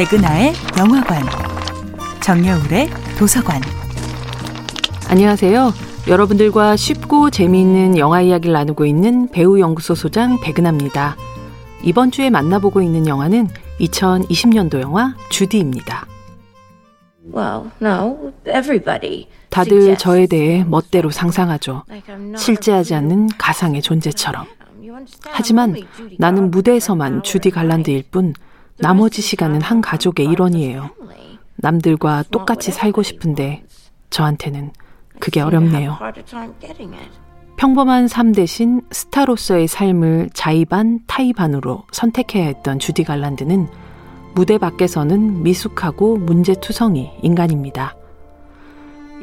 백은하의 영화관, 정여울의 도서관. 안녕하세요. 여러분들과 쉽고 재미있는 영화 이야기를 나누고 있는 배우 연구소 소장 백은하입니다. 이번 주에 만나보고 있는 영화는 2020년도 영화 주디입니다. Well, no, everybody. 다들 저에 대해 멋대로 상상하죠. 실제하지 않는 가상의 존재처럼. 하지만 나는 무대에서만 주디 갈란드일 뿐 나머지 시간은 한 가족의 일원이에요. 남들과 똑같이 살고 싶은데 저한테는 그게 어렵네요. 평범한 삶 대신 스타로서의 삶을 자의반 타의반으로 선택해야 했던 주디 갈란드는 무대 밖에서는 미숙하고 문제투성이 인간입니다.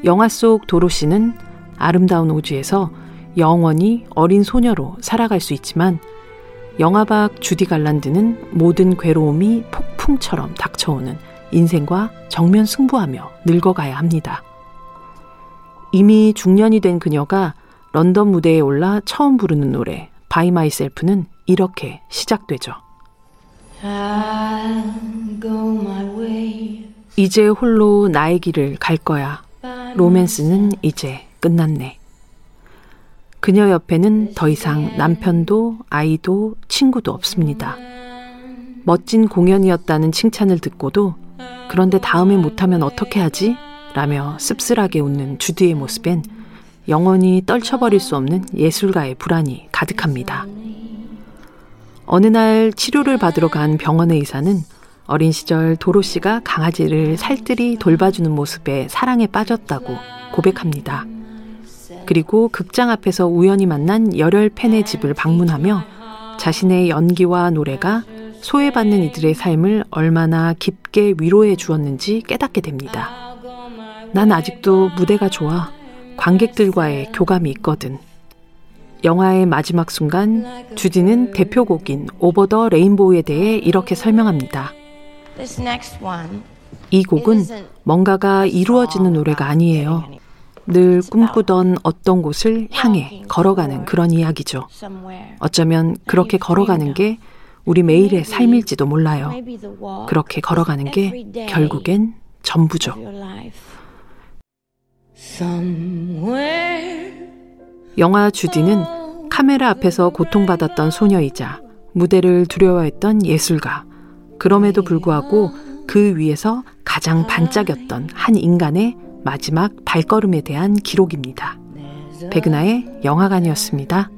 영화 속 도로시는 아름다운 오지에서 영원히 어린 소녀로 살아갈 수 있지만 영화 밖 주디 갈란드는 모든 괴로움이 폭풍처럼 닥쳐오는 인생과 정면 승부하며 늙어가야 합니다. 이미 중년이 된 그녀가 런던 무대에 올라 처음 부르는 노래 By Myself는 이렇게 시작되죠. 이제 홀로 나의 길을 갈 거야. 로맨스는 이제 끝났네. 그녀 옆에는 더 이상 남편도 아이도 친구도 없습니다. 멋진 공연이었다는 칭찬을 듣고도 그런데 다음에 못하면 어떻게 하지? 라며 씁쓸하게 웃는 주디의 모습엔 영원히 떨쳐버릴 수 없는 예술가의 불안이 가득합니다. 어느 날 치료를 받으러 간 병원의 의사는 어린 시절 도로 씨가 강아지를 살뜰히 돌봐주는 모습에 사랑에 빠졌다고 고백합니다. 그리고 극장 앞에서 우연히 만난 열혈 팬의 집을 방문하며 자신의 연기와 노래가 소외받는 이들의 삶을 얼마나 깊게 위로해 주었는지 깨닫게 됩니다. 난 아직도 무대가 좋아. 관객들과의 교감이 있거든. 영화의 마지막 순간 주디는 대표곡인 오버 더 레인보우에 대해 이렇게 설명합니다. 이 곡은 뭔가가 이루어지는 노래가 아니에요. 늘 꿈꾸던 어떤 곳을 향해 걸어가는 그런 이야기죠. 어쩌면 그렇게 걸어가는 게 우리 매일의 삶일지도 몰라요. 그렇게 걸어가는 게 결국엔 전부죠. 영화 주디는 카메라 앞에서 고통받았던 소녀이자 무대를 두려워했던 예술가. 그럼에도 불구하고 그 위에서 가장 반짝였던 한 인간의 마지막 발걸음에 대한 기록입니다. 백은하의 영화관이었습니다.